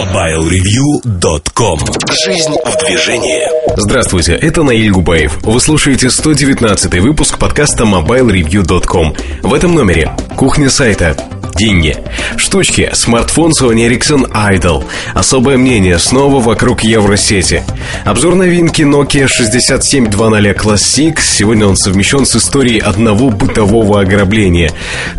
MobileReview.com Жизнь в движении Здравствуйте, это Наиль Губаев. Вы слушаете 119 выпуск подкаста MobileReview.com. В этом номере кухня сайта деньги. Штучки, смартфон Sony Ericsson Idol. Особое мнение снова вокруг Евросети. Обзор новинки Nokia 6720 Classic. Сегодня он совмещен с историей одного бытового ограбления.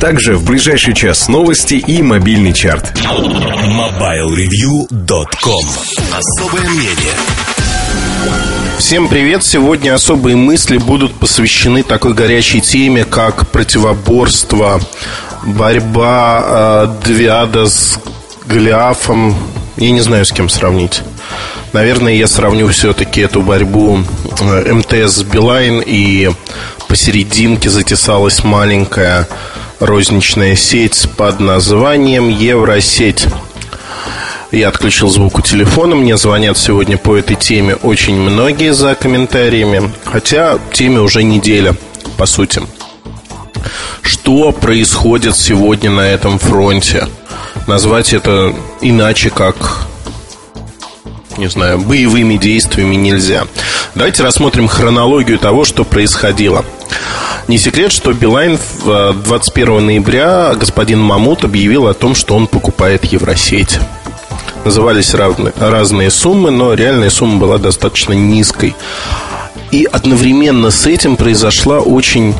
Также в ближайший час новости и мобильный чарт. MobileReview.com Особое мнение Всем привет! Сегодня особые мысли будут посвящены такой горячей теме, как противоборство борьба э, Двиада с Голиафом. Я не знаю, с кем сравнить. Наверное, я сравню все-таки эту борьбу э, МТС с Билайн и посерединке затесалась маленькая розничная сеть под названием Евросеть. Я отключил звук у телефона. Мне звонят сегодня по этой теме очень многие за комментариями. Хотя теме уже неделя, по сути что происходит сегодня на этом фронте. Назвать это иначе, как не знаю, боевыми действиями нельзя. Давайте рассмотрим хронологию того, что происходило. Не секрет, что Билайн 21 э, ноября господин Мамут объявил о том, что он покупает Евросеть. Назывались равны, разные суммы, но реальная сумма была достаточно низкой. И одновременно с этим произошла очень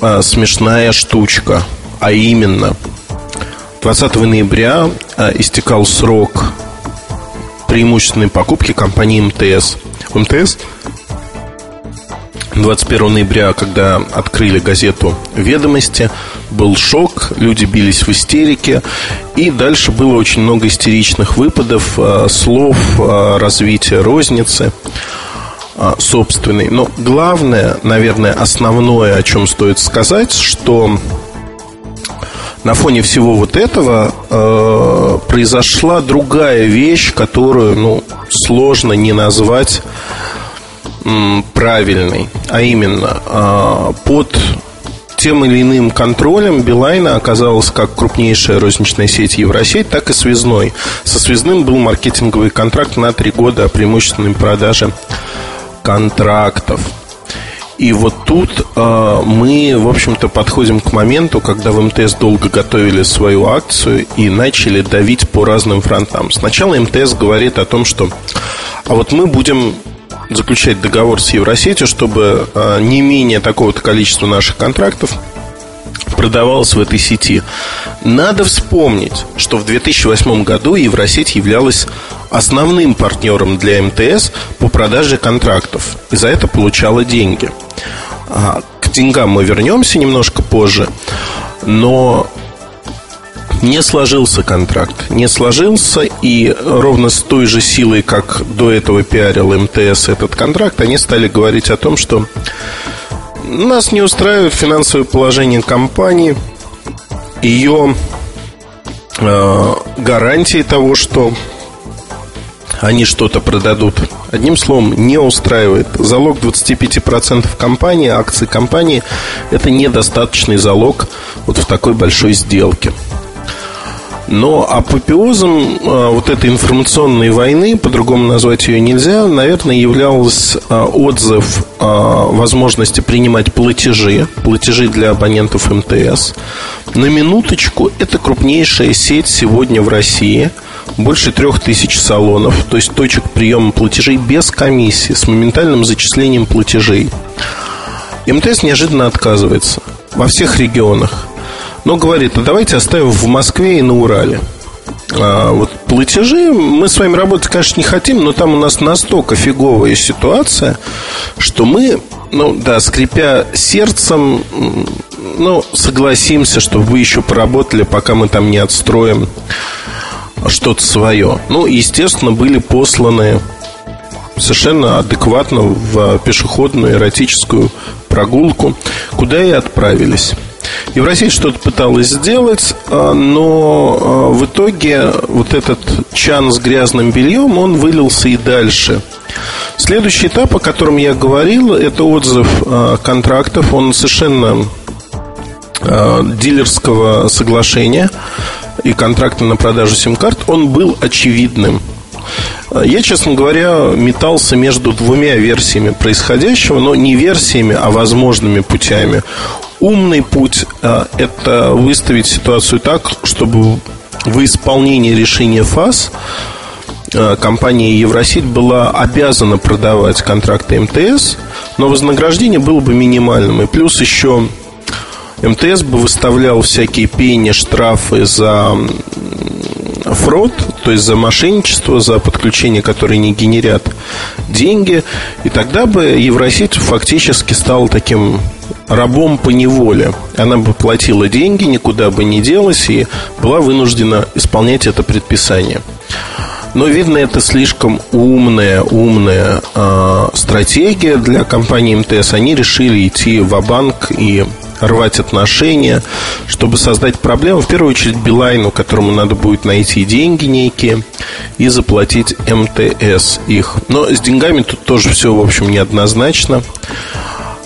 а, смешная штучка. А именно, 20 ноября а, истекал срок преимущественной покупки компании МТС. МТС 21 ноября, когда открыли газету «Ведомости», был шок, люди бились в истерике, и дальше было очень много истеричных выпадов, а, слов, развития розницы – собственный. Но главное, наверное, основное, о чем стоит сказать, что на фоне всего вот этого э, произошла другая вещь, которую ну, сложно не назвать м, правильной. А именно, э, под тем или иным контролем Билайна оказалась как крупнейшая розничная сеть Евросеть, так и связной. Со связным был маркетинговый контракт на три года о преимущественной продаже контрактов. И вот тут э, мы, в общем-то, подходим к моменту, когда в МТС долго готовили свою акцию и начали давить по разным фронтам. Сначала МТС говорит о том, что а вот мы будем заключать договор с Евросетью, чтобы э, не менее такого-то количества наших контрактов продавалось в этой сети. Надо вспомнить, что в 2008 году Евросеть являлась основным партнером для МТС по продаже контрактов. И за это получала деньги. А, к деньгам мы вернемся немножко позже. Но не сложился контракт. Не сложился, и ровно с той же силой, как до этого пиарил МТС этот контракт, они стали говорить о том, что нас не устраивает финансовое положение компании, ее э, гарантии того, что они что-то продадут. Одним словом, не устраивает. Залог 25% компании, акции компании – это недостаточный залог вот в такой большой сделке. Но апофеозом а, вот этой информационной войны, по-другому назвать ее нельзя, наверное, являлся а, отзыв а, возможности принимать платежи, платежи для абонентов МТС. На минуточку, это крупнейшая сеть сегодня в России – больше трех тысяч салонов, то есть точек приема платежей без комиссии, с моментальным зачислением платежей. МТС неожиданно отказывается во всех регионах. Но говорит, а давайте оставим в Москве и на Урале. А вот платежи мы с вами работать, конечно, не хотим, но там у нас настолько фиговая ситуация, что мы, ну да, скрипя сердцем, ну, согласимся, что вы еще поработали, пока мы там не отстроим что-то свое. Ну, естественно, были посланы совершенно адекватно в пешеходную эротическую прогулку, куда и отправились. Евросеть что-то пыталась сделать, а, но а, в итоге вот этот чан с грязным бельем, он вылился и дальше. Следующий этап, о котором я говорил, это отзыв а, контрактов. Он совершенно дилерского соглашения и контракта на продажу сим-карт, он был очевидным. Я, честно говоря, метался между двумя версиями происходящего, но не версиями, а возможными путями. Умный путь – это выставить ситуацию так, чтобы в исполнении решения ФАС компания Евросеть была обязана продавать контракты МТС, но вознаграждение было бы минимальным. И плюс еще МТС бы выставлял всякие пени, штрафы за фрод, то есть за мошенничество, за подключение, которые не генерят деньги. И тогда бы Евросеть фактически стала таким рабом по неволе. Она бы платила деньги, никуда бы не делась и была вынуждена исполнять это предписание. Но, видно, это слишком умная, умная э, стратегия для компании МТС. Они решили идти в банк и рвать отношения, чтобы создать проблему, в первую очередь Билайну, которому надо будет найти деньги некие и заплатить МТС их. Но с деньгами тут тоже все, в общем, неоднозначно,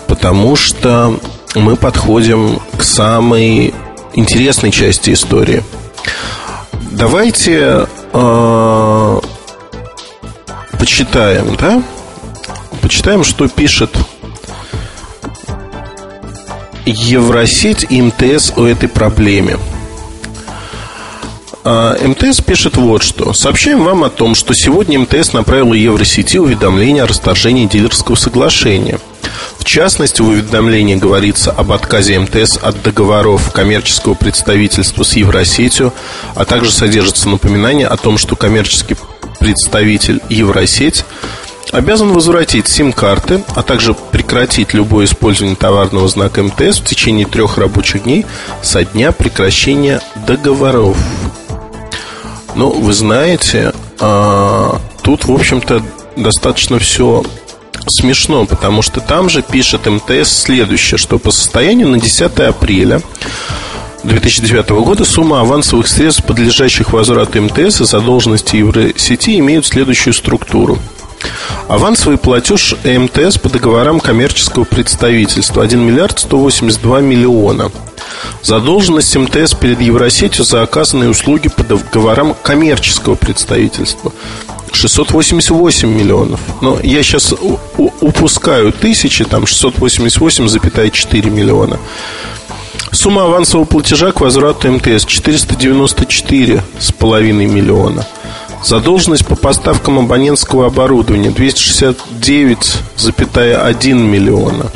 потому что мы подходим к самой интересной части истории. Давайте э, почитаем, да? Почитаем, что пишет Евросеть и МТС о этой проблеме. А, МТС пишет вот что. Сообщаем вам о том, что сегодня МТС направила Евросети уведомление о расторжении дилерского соглашения. В частности, в уведомлении говорится об отказе МТС от договоров коммерческого представительства с Евросетью, а также содержится напоминание о том, что коммерческий представитель Евросеть обязан возвратить сим-карты, а также прекратить любое использование товарного знака МТС в течение трех рабочих дней со дня прекращения договоров. Ну, вы знаете, а, тут, в общем-то, достаточно все смешно, потому что там же пишет МТС следующее, что по состоянию на 10 апреля 2009 года сумма авансовых средств, подлежащих возврату МТС и задолженности Евросети имеют следующую структуру – Авансовый платеж МТС по договорам коммерческого представительства 1 миллиард 182 миллиона. Задолженность МТС перед Евросетью за оказанные услуги по договорам коммерческого представительства 688 миллионов. Но я сейчас упускаю тысячи, там 688,4 миллиона. Сумма авансового платежа к возврату МТС 494,5 миллиона. Задолженность по поставкам абонентского оборудования 269,1 миллиона.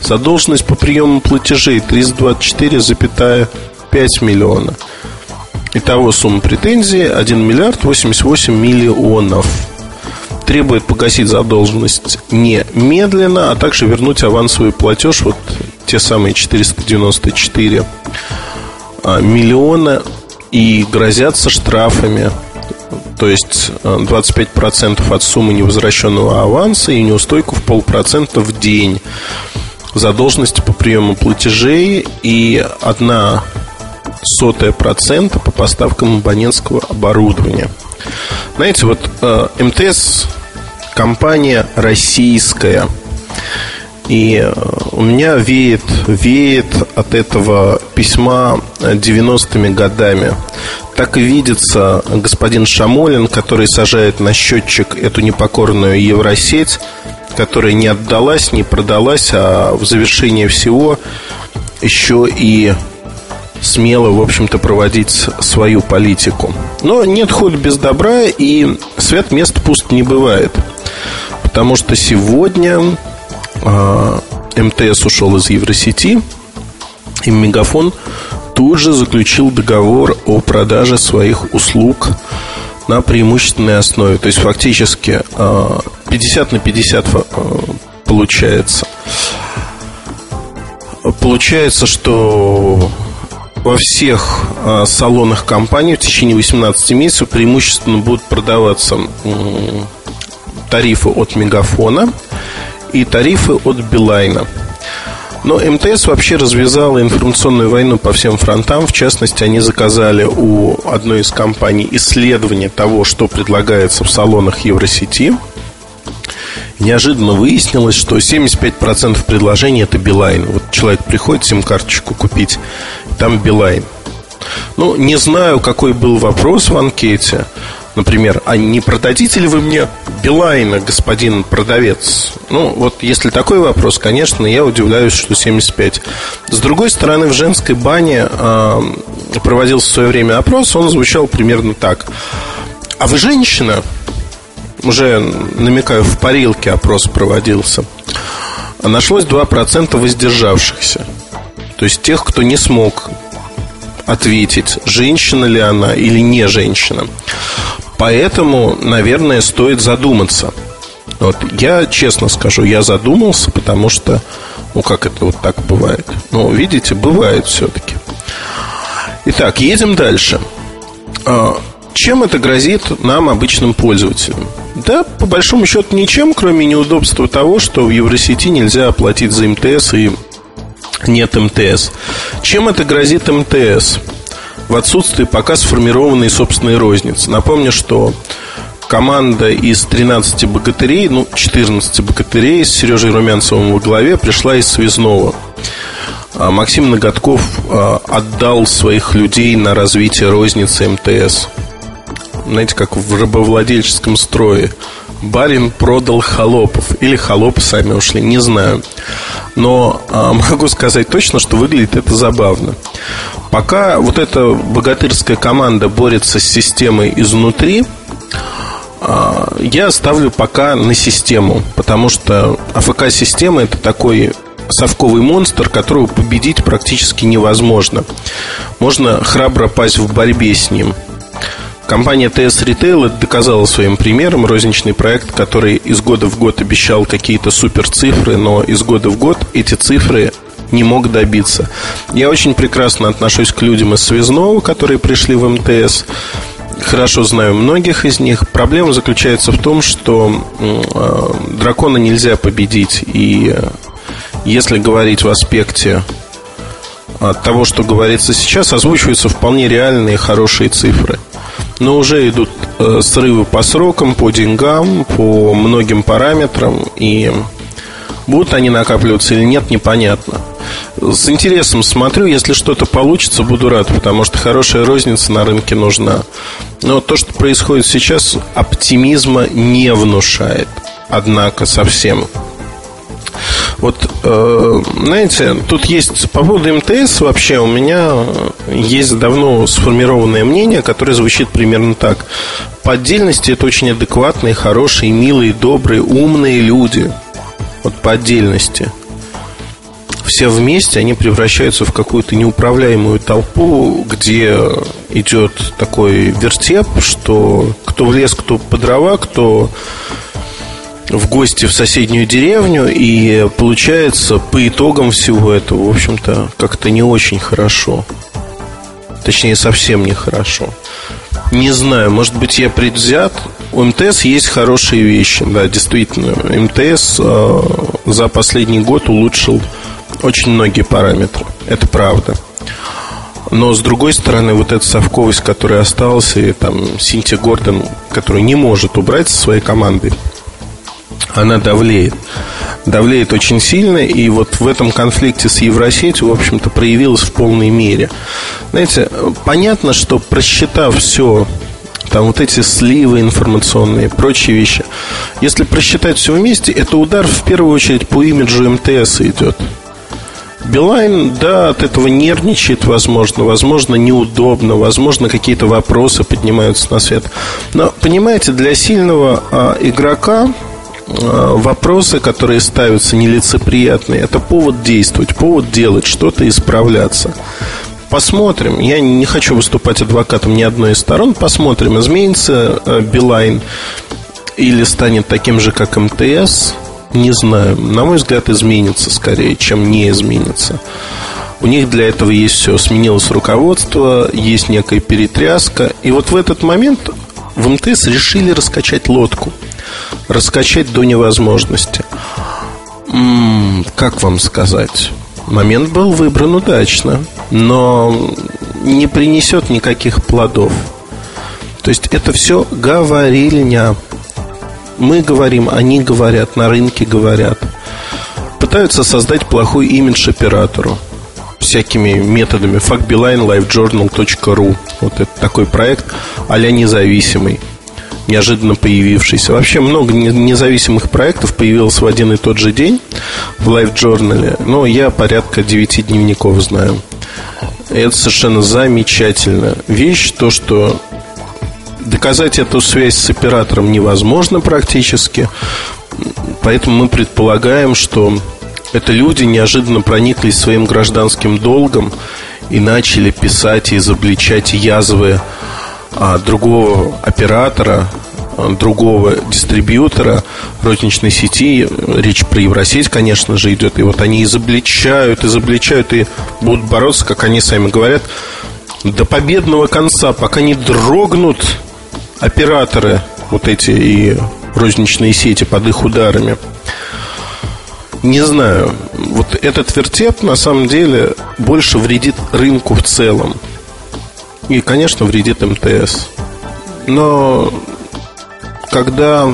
Задолженность по приему платежей 324,5 миллиона. Итого сумма претензий 1 миллиард 88 миллионов. Требует погасить задолженность немедленно, а также вернуть авансовый платеж, вот те самые 494 а, миллиона, и грозятся штрафами то есть 25% э, от суммы невозвращенного аванса и неустойку в полпроцента в день. Задолженности по приему платежей и одна сотая процента по поставкам абонентского оборудования. Знаете, вот э, МТС компания российская. И э, у меня веет, веет от этого письма 90-ми годами так и видится господин Шамолин, который сажает на счетчик эту непокорную Евросеть, которая не отдалась, не продалась, а в завершение всего еще и смело, в общем-то, проводить свою политику. Но нет ход без добра, и свет мест пуст не бывает. Потому что сегодня э, МТС ушел из Евросети, и Мегафон тут же заключил договор о продаже своих услуг на преимущественной основе. То есть фактически 50 э, на 50 э, получается. Получается, что во всех э, салонах компании в течение 18 месяцев преимущественно будут продаваться тарифы от Мегафона и тарифы от Билайна. Но МТС вообще развязала информационную войну по всем фронтам. В частности, они заказали у одной из компаний исследование того, что предлагается в салонах Евросети. Неожиданно выяснилось, что 75% предложений это Билайн. Вот человек приходит сим-карточку купить, там Билайн. Ну, не знаю, какой был вопрос в анкете. Например, а не продадите ли вы мне Билайна, господин продавец? Ну, вот если такой вопрос, конечно, я удивляюсь, что 75. С другой стороны, в женской бане э, проводился в свое время опрос, он звучал примерно так. А вы женщина? Уже, намекаю, в парилке опрос проводился. Нашлось 2% воздержавшихся. То есть тех, кто не смог ответить, женщина ли она или не женщина. Поэтому, наверное, стоит задуматься. Вот я честно скажу, я задумался, потому что, ну как это вот так бывает? Ну, видите, бывает все-таки. Итак, едем дальше. А, чем это грозит нам, обычным пользователям? Да, по большому счету, ничем, кроме неудобства того, что в Евросети нельзя оплатить за МТС и нет МТС. Чем это грозит МТС? В отсутствии пока сформированной собственной розницы. Напомню, что команда из 13 богатырей, ну, 14 богатырей с Сережей Румянцевым во главе пришла из Связного. А Максим Ноготков а, отдал своих людей на развитие розницы МТС. Знаете, как в рабовладельческом строе. Барин продал холопов. Или холопы сами ушли, не знаю. Но а, могу сказать точно, что выглядит это забавно. Пока вот эта богатырская команда борется с системой изнутри, а, я ставлю пока на систему, потому что АФК-система это такой совковый монстр, которого победить практически невозможно. Можно храбро пасть в борьбе с ним. Компания TS Retail это доказала своим примером. Розничный проект, который из года в год обещал какие-то супер цифры, но из года в год эти цифры не мог добиться. Я очень прекрасно отношусь к людям из Связного, которые пришли в МТС. Хорошо знаю многих из них. Проблема заключается в том, что э, дракона нельзя победить. И э, если говорить в аспекте от того, что говорится сейчас, озвучиваются вполне реальные хорошие цифры – но уже идут э, срывы по срокам, по деньгам, по многим параметрам, и будут они накапливаться или нет, непонятно. С интересом смотрю, если что-то получится, буду рад, потому что хорошая розница на рынке нужна. Но то, что происходит сейчас, оптимизма не внушает, однако, совсем. Вот, э, знаете, тут есть по поводу МТС вообще у меня есть давно сформированное мнение, которое звучит примерно так. По отдельности это очень адекватные, хорошие, милые, добрые, умные люди. Вот по отдельности. Все вместе они превращаются в какую-то неуправляемую толпу, где идет такой вертеп, что кто в лес, кто по дрова, кто в гости в соседнюю деревню, и получается по итогам всего этого, в общем-то, как-то не очень хорошо. Точнее, совсем нехорошо. Не знаю, может быть, я предвзят. У МТС есть хорошие вещи, да, действительно. МТС э, за последний год улучшил очень многие параметры. Это правда. Но с другой стороны, вот эта совковость, которая осталась, и там Синтия Гордон, который не может убрать со своей команды, она давлеет. Давлеет очень сильно, и вот в этом конфликте с Евросетью, в общем-то, проявилась в полной мере. Знаете, понятно, что просчитав все там вот эти сливы информационные, прочие вещи. Если просчитать все вместе, это удар в первую очередь по имиджу МТС идет. Билайн, да, от этого нервничает, возможно, возможно, неудобно, возможно, какие-то вопросы поднимаются на свет. Но, понимаете, для сильного а, игрока вопросы, которые ставятся нелицеприятные, это повод действовать, повод делать, что-то исправляться. Посмотрим. Я не хочу выступать адвокатом ни одной из сторон. Посмотрим, изменится э, Билайн или станет таким же, как МТС. Не знаю. На мой взгляд, изменится скорее, чем не изменится. У них для этого есть все. Сменилось руководство, есть некая перетряска. И вот в этот момент в МТС решили раскачать лодку – раскачать до невозможности. М-м, как вам сказать? Момент был выбран удачно, но не принесет никаких плодов. То есть это все говорильня. Мы говорим, они говорят, на рынке говорят. Пытаются создать плохой имидж оператору. всякими методами. Factbeline, livejournal.ru Вот это такой проект а независимый неожиданно появившийся. Вообще много независимых проектов появилось в один и тот же день в Live Journal, но я порядка 9 дневников знаю. Это совершенно замечательная вещь, то, что доказать эту связь с оператором невозможно практически, поэтому мы предполагаем, что это люди неожиданно прониклись своим гражданским долгом и начали писать и изобличать язвы другого оператора, а, другого дистрибьютора розничной сети. Речь про Евросеть, конечно же, идет. И вот они изобличают, изобличают и будут бороться, как они сами говорят, до победного конца, пока не дрогнут операторы вот эти и розничные сети под их ударами. Не знаю. Вот этот вертеп на самом деле больше вредит рынку в целом. И, конечно, вредит МТС. Но когда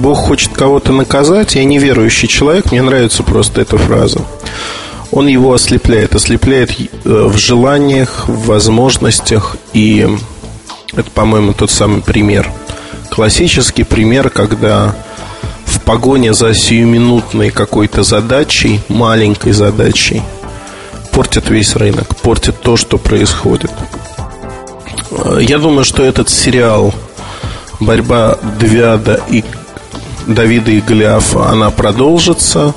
Бог хочет кого-то наказать, я неверующий человек, мне нравится просто эта фраза. Он его ослепляет, ослепляет э, в желаниях, в возможностях. И это, по-моему, тот самый пример. Классический пример, когда в погоне за сиюминутной какой-то задачей, маленькой задачей, портит весь рынок, портит то, что происходит. Я думаю, что этот сериал «Борьба Двяда и Давида и Голиафа», она продолжится.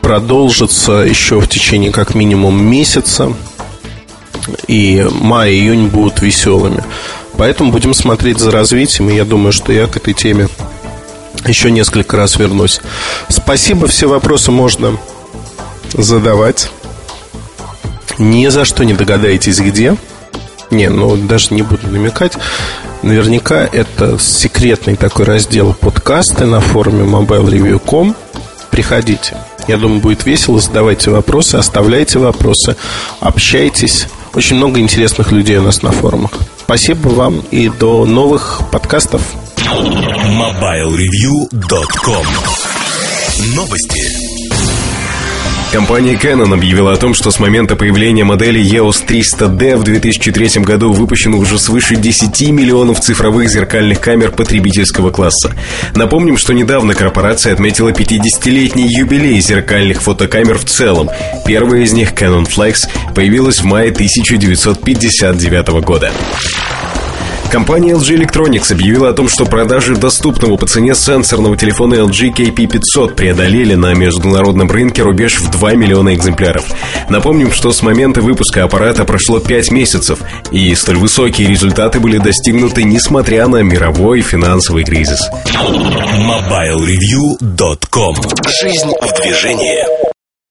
Продолжится еще в течение как минимум месяца. И май июнь будут веселыми. Поэтому будем смотреть за развитием. И я думаю, что я к этой теме еще несколько раз вернусь. Спасибо, все вопросы можно задавать. Ни за что не догадаетесь, где. Не, ну даже не буду намекать. Наверняка это секретный такой раздел подкасты на форуме mobilereview.com. Приходите. Я думаю, будет весело. Задавайте вопросы, оставляйте вопросы, общайтесь. Очень много интересных людей у нас на форумах. Спасибо вам и до новых подкастов. MobileReview.com Новости. Компания Canon объявила о том, что с момента появления модели EOS 300D в 2003 году выпущено уже свыше 10 миллионов цифровых зеркальных камер потребительского класса. Напомним, что недавно корпорация отметила 50-летний юбилей зеркальных фотокамер в целом. Первая из них, Canon Flex, появилась в мае 1959 года. Компания LG Electronics объявила о том, что продажи доступного по цене сенсорного телефона LG KP500 преодолели на международном рынке рубеж в 2 миллиона экземпляров. Напомним, что с момента выпуска аппарата прошло 5 месяцев, и столь высокие результаты были достигнуты несмотря на мировой финансовый кризис. MobileReview.com Жизнь в движении